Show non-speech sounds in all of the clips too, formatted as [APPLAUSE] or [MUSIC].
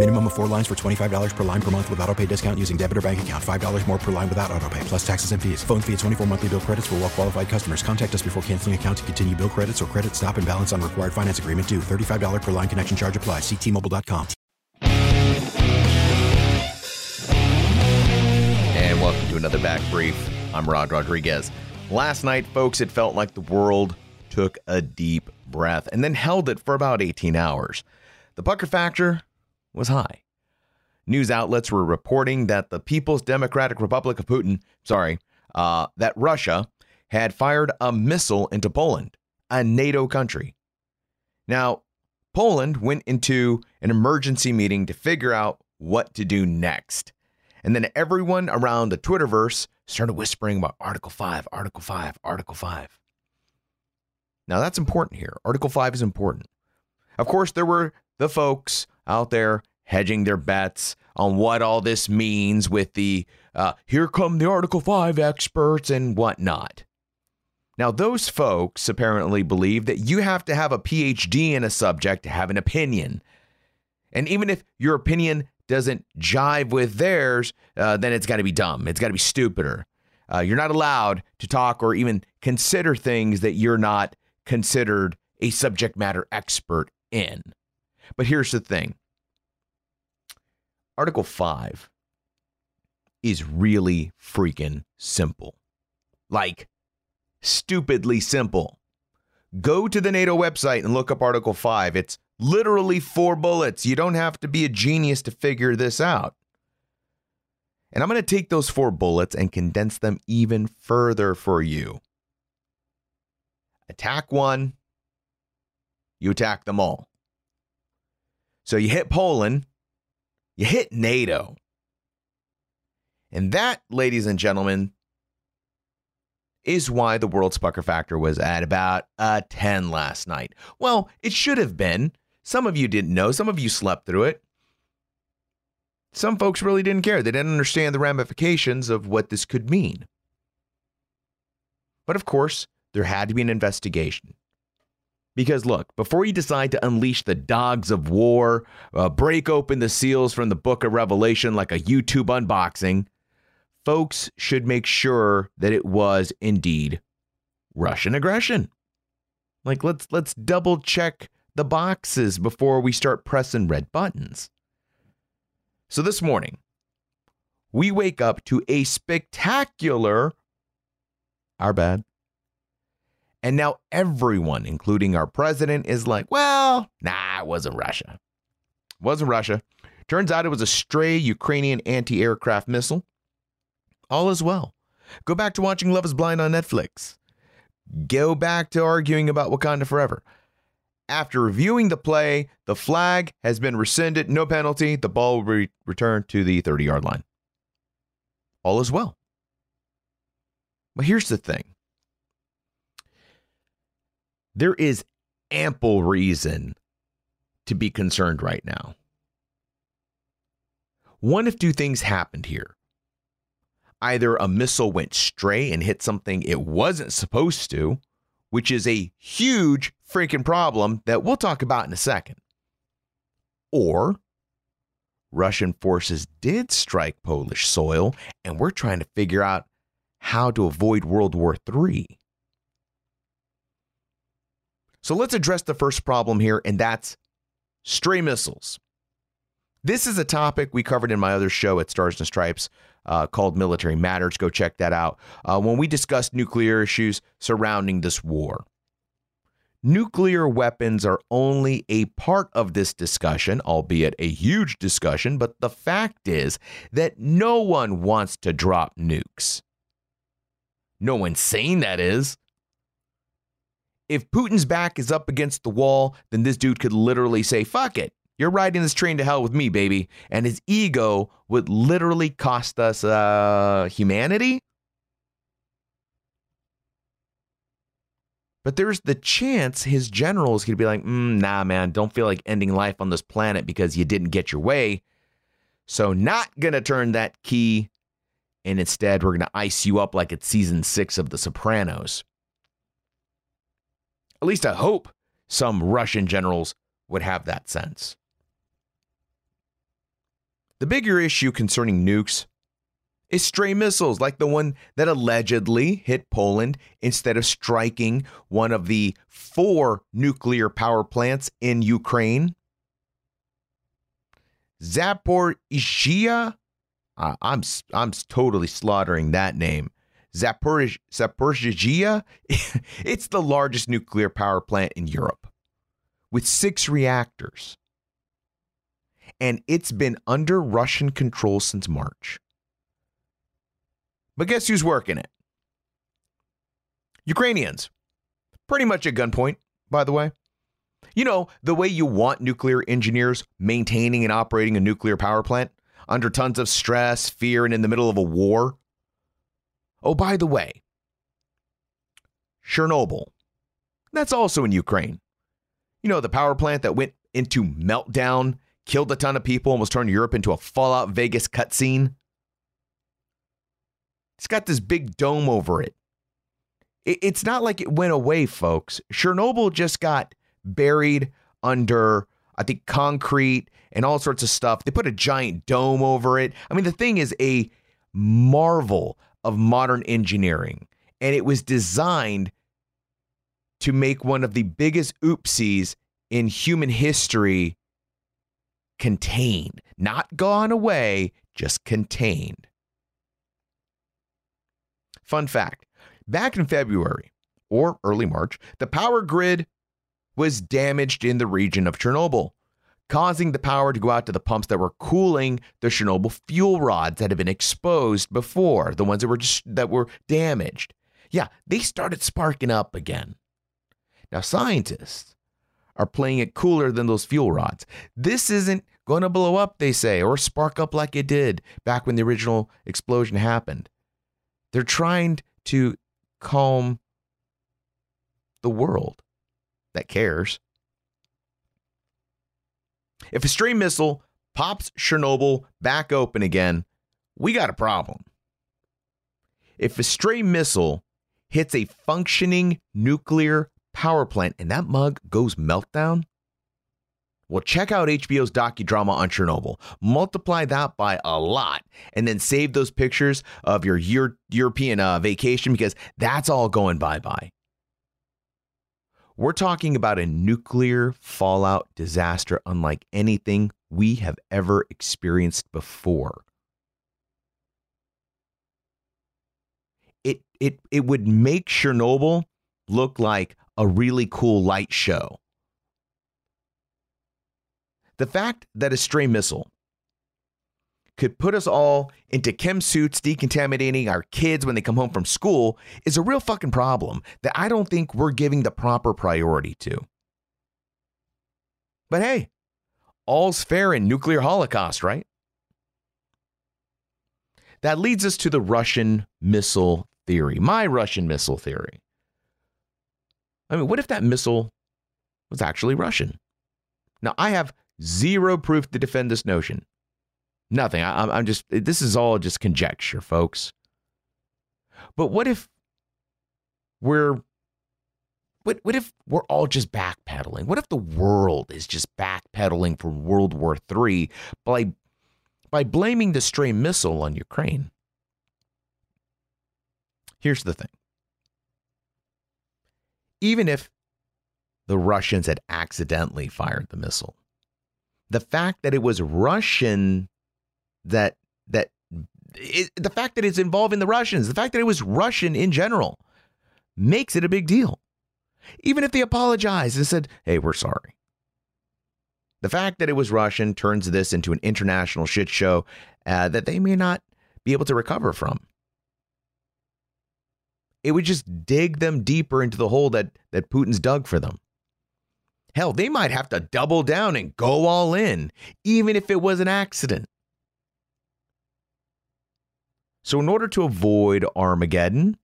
Minimum of four lines for $25 per line per month with auto pay discount using debit or bank account. $5 more per line without auto pay, plus taxes and fees. Phone fee at 24 monthly bill credits for well qualified customers. Contact us before canceling account to continue bill credits or credit stop and balance on required finance agreement due. $35 per line connection charge applies. Ctmobile.com. And welcome to another Back Brief. I'm Rod Rodriguez. Last night, folks, it felt like the world took a deep breath and then held it for about 18 hours. The pucker factor was high. News outlets were reporting that the People's Democratic Republic of Putin, sorry, uh, that Russia had fired a missile into Poland, a NATO country. Now, Poland went into an emergency meeting to figure out what to do next. And then everyone around the Twitterverse started whispering about Article 5, Article 5, Article 5. Now, that's important here. Article 5 is important. Of course, there were the folks out there hedging their bets on what all this means with the uh, here come the Article 5 experts and whatnot. Now, those folks apparently believe that you have to have a PhD in a subject to have an opinion. And even if your opinion doesn't jive with theirs, uh, then it's got to be dumb. It's got to be stupider. Uh, you're not allowed to talk or even consider things that you're not considered a subject matter expert in. But here's the thing Article 5 is really freaking simple. Like, stupidly simple. Go to the NATO website and look up Article 5. It's literally four bullets. You don't have to be a genius to figure this out. And I'm going to take those four bullets and condense them even further for you. Attack one, you attack them all. So you hit Poland, you hit NATO. And that, ladies and gentlemen, is why the World's Pucker Factor was at about a 10 last night. Well, it should have been. Some of you didn't know, some of you slept through it. Some folks really didn't care. They didn't understand the ramifications of what this could mean. But of course, there had to be an investigation. Because look, before you decide to unleash the dogs of war, uh, break open the seals from the book of Revelation like a YouTube unboxing, folks should make sure that it was indeed Russian aggression. Like let's let's double check the boxes before we start pressing red buttons. So this morning, we wake up to a spectacular our bad. And now everyone, including our president, is like, well, nah, it wasn't Russia. It wasn't Russia. Turns out it was a stray Ukrainian anti aircraft missile all is well. Go back to watching Love is Blind on Netflix. Go back to arguing about Wakanda Forever. After reviewing the play, the flag has been rescinded, no penalty. The ball will be returned to the 30 yard line. All is well. But here's the thing there is ample reason to be concerned right now. One of two things happened here either a missile went stray and hit something it wasn't supposed to, which is a huge freaking problem that we'll talk about in a second, or Russian forces did strike Polish soil and we're trying to figure out how to avoid World War III. So let's address the first problem here, and that's stray missiles. This is a topic we covered in my other show at Stars and Stripes uh, called Military Matters. Go check that out. Uh, when we discussed nuclear issues surrounding this war. Nuclear weapons are only a part of this discussion, albeit a huge discussion, but the fact is that no one wants to drop nukes. No one's saying that is. If Putin's back is up against the wall, then this dude could literally say, fuck it. You're riding this train to hell with me, baby. And his ego would literally cost us uh, humanity. But there's the chance his generals could be like, mm, nah, man, don't feel like ending life on this planet because you didn't get your way. So, not going to turn that key. And instead, we're going to ice you up like it's season six of The Sopranos. At least I hope some Russian generals would have that sense. The bigger issue concerning nukes is stray missiles like the one that allegedly hit Poland instead of striking one of the four nuclear power plants in Ukraine. Zaporizhia, uh, I'm I'm totally slaughtering that name. Zaporiz- Zaporizhia, [LAUGHS] it's the largest nuclear power plant in Europe with six reactors. And it's been under Russian control since March. But guess who's working it? Ukrainians. Pretty much at gunpoint, by the way. You know, the way you want nuclear engineers maintaining and operating a nuclear power plant under tons of stress, fear, and in the middle of a war. Oh, by the way, Chernobyl. That's also in Ukraine. You know, the power plant that went into meltdown, killed a ton of people, almost turned Europe into a Fallout Vegas cutscene. It's got this big dome over it. It's not like it went away, folks. Chernobyl just got buried under, I think, concrete and all sorts of stuff. They put a giant dome over it. I mean, the thing is a marvel of modern engineering, and it was designed to make one of the biggest oopsies in human history contained, not gone away, just contained. Fun fact back in February or early March, the power grid was damaged in the region of Chernobyl, causing the power to go out to the pumps that were cooling the Chernobyl fuel rods that had been exposed before, the ones that were just, that were damaged. Yeah, they started sparking up again. Now scientists are playing it cooler than those fuel rods. This isn't going to blow up, they say, or spark up like it did back when the original explosion happened. They're trying to calm the world that cares. If a stray missile pops Chernobyl back open again, we got a problem. If a stray missile hits a functioning nuclear power plant and that mug goes meltdown, well, check out HBO's docudrama on Chernobyl. Multiply that by a lot, and then save those pictures of your Euro- European uh, vacation because that's all going bye bye. We're talking about a nuclear fallout disaster unlike anything we have ever experienced before. It, it, it would make Chernobyl look like a really cool light show. The fact that a stray missile could put us all into chem suits decontaminating our kids when they come home from school is a real fucking problem that I don't think we're giving the proper priority to. But hey, all's fair in nuclear holocaust, right? That leads us to the Russian missile theory, my Russian missile theory. I mean, what if that missile was actually Russian? Now, I have Zero proof to defend this notion. Nothing. I, I'm just, this is all just conjecture, folks. But what if we're, what, what if we're all just backpedaling? What if the world is just backpedaling from World War III by, by blaming the stray missile on Ukraine? Here's the thing. Even if the Russians had accidentally fired the missile, the fact that it was Russian that that it, the fact that it's involving the Russians, the fact that it was Russian in general makes it a big deal. Even if they apologized and said, hey, we're sorry. The fact that it was Russian turns this into an international shit show uh, that they may not be able to recover from. It would just dig them deeper into the hole that, that Putin's dug for them. Hell, they might have to double down and go all in, even if it was an accident. So, in order to avoid Armageddon,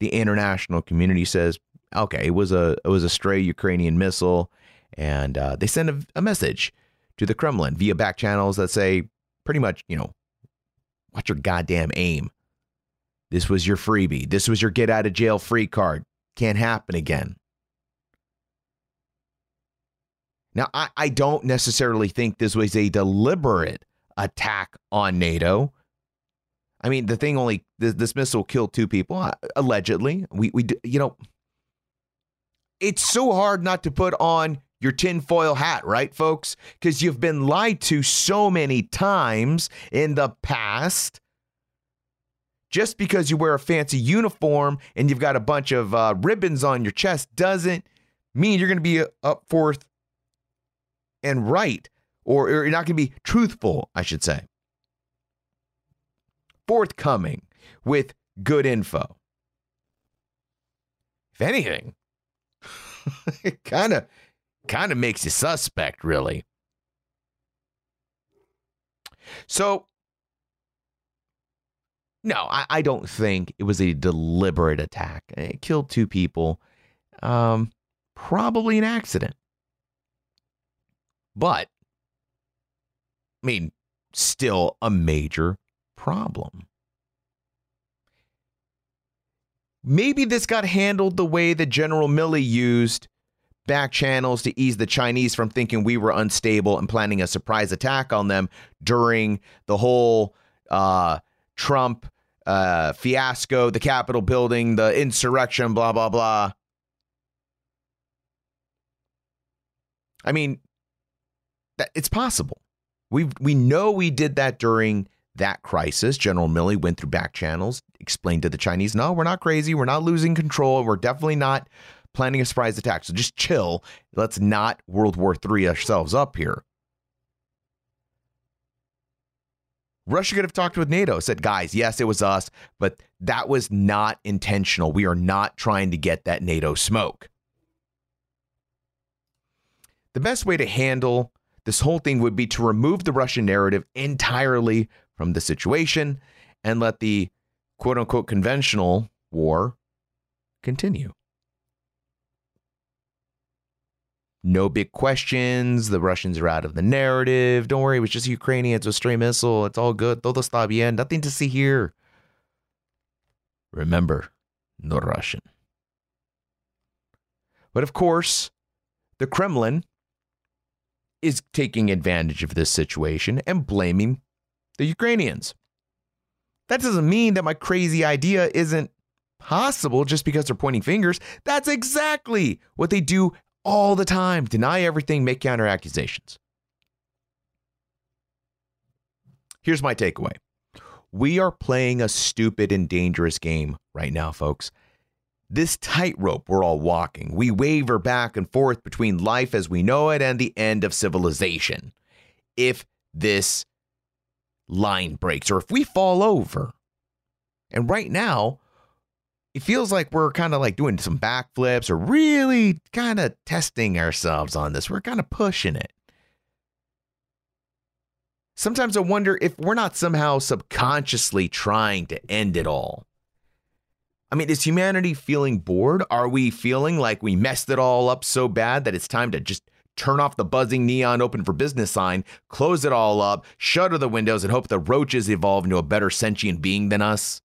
the international community says, okay, it was a it was a stray Ukrainian missile, and uh, they send a, a message to the Kremlin via back channels that say, pretty much, you know, watch your goddamn aim. This was your freebie. This was your get out of jail free card. Can't happen again. Now, I, I don't necessarily think this was a deliberate attack on NATO. I mean, the thing only this, this missile killed two people uh, allegedly. We we you know, it's so hard not to put on your tinfoil hat, right, folks? Because you've been lied to so many times in the past. Just because you wear a fancy uniform and you've got a bunch of uh, ribbons on your chest doesn't mean you're going to be up forth and right, or, or you're not going to be truthful, I should say. Forthcoming with good info. If anything, [LAUGHS] it kind of kind of makes you suspect, really. So, no, I, I, don't think it was a deliberate attack. It killed two people. Um, probably an accident. But, I mean, still a major problem. Maybe this got handled the way that General Milley used back channels to ease the Chinese from thinking we were unstable and planning a surprise attack on them during the whole uh, Trump uh, fiasco, the Capitol building, the insurrection, blah, blah, blah. I mean, it's possible. We we know we did that during that crisis. General Milley went through back channels, explained to the Chinese, "No, we're not crazy. We're not losing control. We're definitely not planning a surprise attack. So just chill. Let's not World War III ourselves up here." Russia could have talked with NATO, said, guys, yes, it was us, but that was not intentional. We are not trying to get that NATO smoke. The best way to handle this whole thing would be to remove the Russian narrative entirely from the situation and let the quote unquote conventional war continue. No big questions. The Russians are out of the narrative. Don't worry, it was just Ukrainians with a stray missile. It's all good. Todo está bien. Nothing to see here. Remember, no Russian. But of course, the Kremlin is taking advantage of this situation and blaming the Ukrainians. That doesn't mean that my crazy idea isn't possible just because they're pointing fingers. That's exactly what they do all the time deny everything, make counter accusations. Here's my takeaway we are playing a stupid and dangerous game right now, folks this tightrope we're all walking. We waver back and forth between life as we know it and the end of civilization. If this line breaks or if we fall over. And right now, it feels like we're kind of like doing some backflips or really kind of testing ourselves on this. We're kind of pushing it. Sometimes I wonder if we're not somehow subconsciously trying to end it all. I mean, is humanity feeling bored? Are we feeling like we messed it all up so bad that it's time to just turn off the buzzing neon open for business sign, close it all up, shutter the windows, and hope the roaches evolve into a better sentient being than us?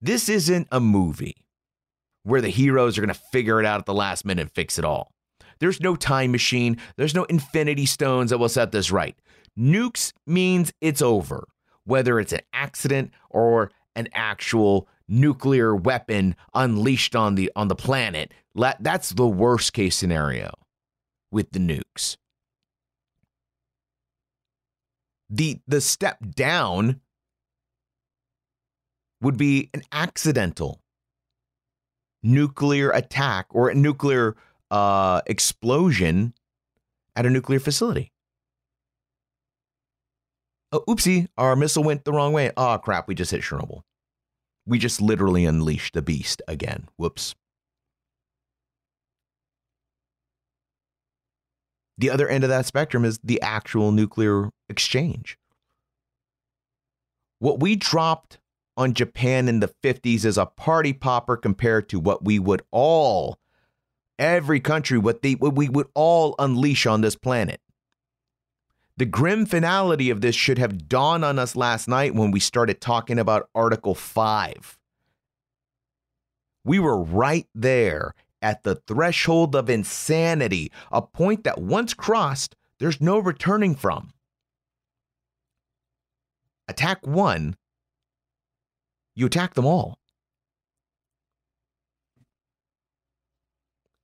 This isn't a movie where the heroes are going to figure it out at the last minute and fix it all. There's no time machine, there's no infinity stones that will set this right. Nukes means it's over, whether it's an accident or an actual nuclear weapon unleashed on the on the planet. That's the worst case scenario with the nukes. The the step down would be an accidental nuclear attack or a nuclear uh, explosion at a nuclear facility. Oh, oopsie, our missile went the wrong way. Oh, crap, we just hit Chernobyl. We just literally unleashed the beast again. Whoops. The other end of that spectrum is the actual nuclear exchange. What we dropped on Japan in the 50s is a party popper compared to what we would all, every country, what, they, what we would all unleash on this planet. The grim finality of this should have dawned on us last night when we started talking about Article 5. We were right there at the threshold of insanity, a point that once crossed, there's no returning from. Attack one, you attack them all.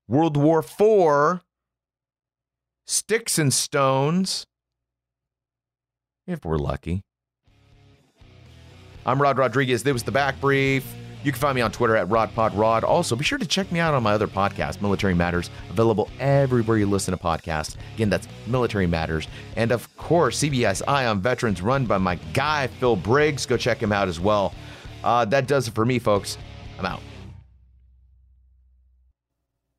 World War IV, sticks and stones, if we're lucky. I'm Rod Rodriguez. This was the back brief. You can find me on Twitter at RodPodRod. Also, be sure to check me out on my other podcast, Military Matters, available everywhere you listen to podcasts. Again, that's Military Matters. And of course, CBS Eye on Veterans, run by my guy, Phil Briggs. Go check him out as well. Uh, that does it for me, folks. I'm out.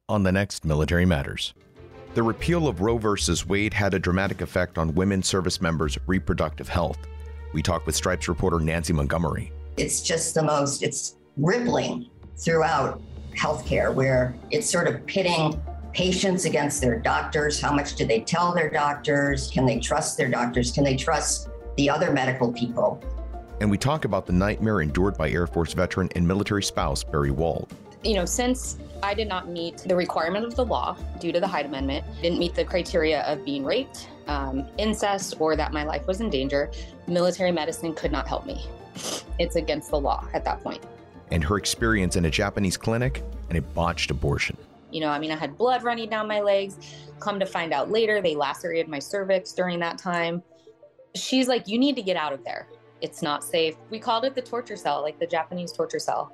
On the next Military Matters. The repeal of Roe v. Wade had a dramatic effect on women service members' reproductive health. We talked with Stripes reporter Nancy Montgomery. It's just the most, it's rippling throughout healthcare where it's sort of pitting patients against their doctors. How much do they tell their doctors? Can they trust their doctors? Can they trust the other medical people? And we talk about the nightmare endured by Air Force veteran and military spouse Barry Wald. You know, since I did not meet the requirement of the law due to the Hyde Amendment, didn't meet the criteria of being raped, um, incest, or that my life was in danger, military medicine could not help me. It's against the law at that point. point and her experience in a Japanese clinic and a botched abortion. You know, I mean, I had blood running down my legs. Come to find out later, they lacerated my cervix during that time. She's like, You need to get out of there. It's not safe. We called it the torture cell, like the Japanese torture cell.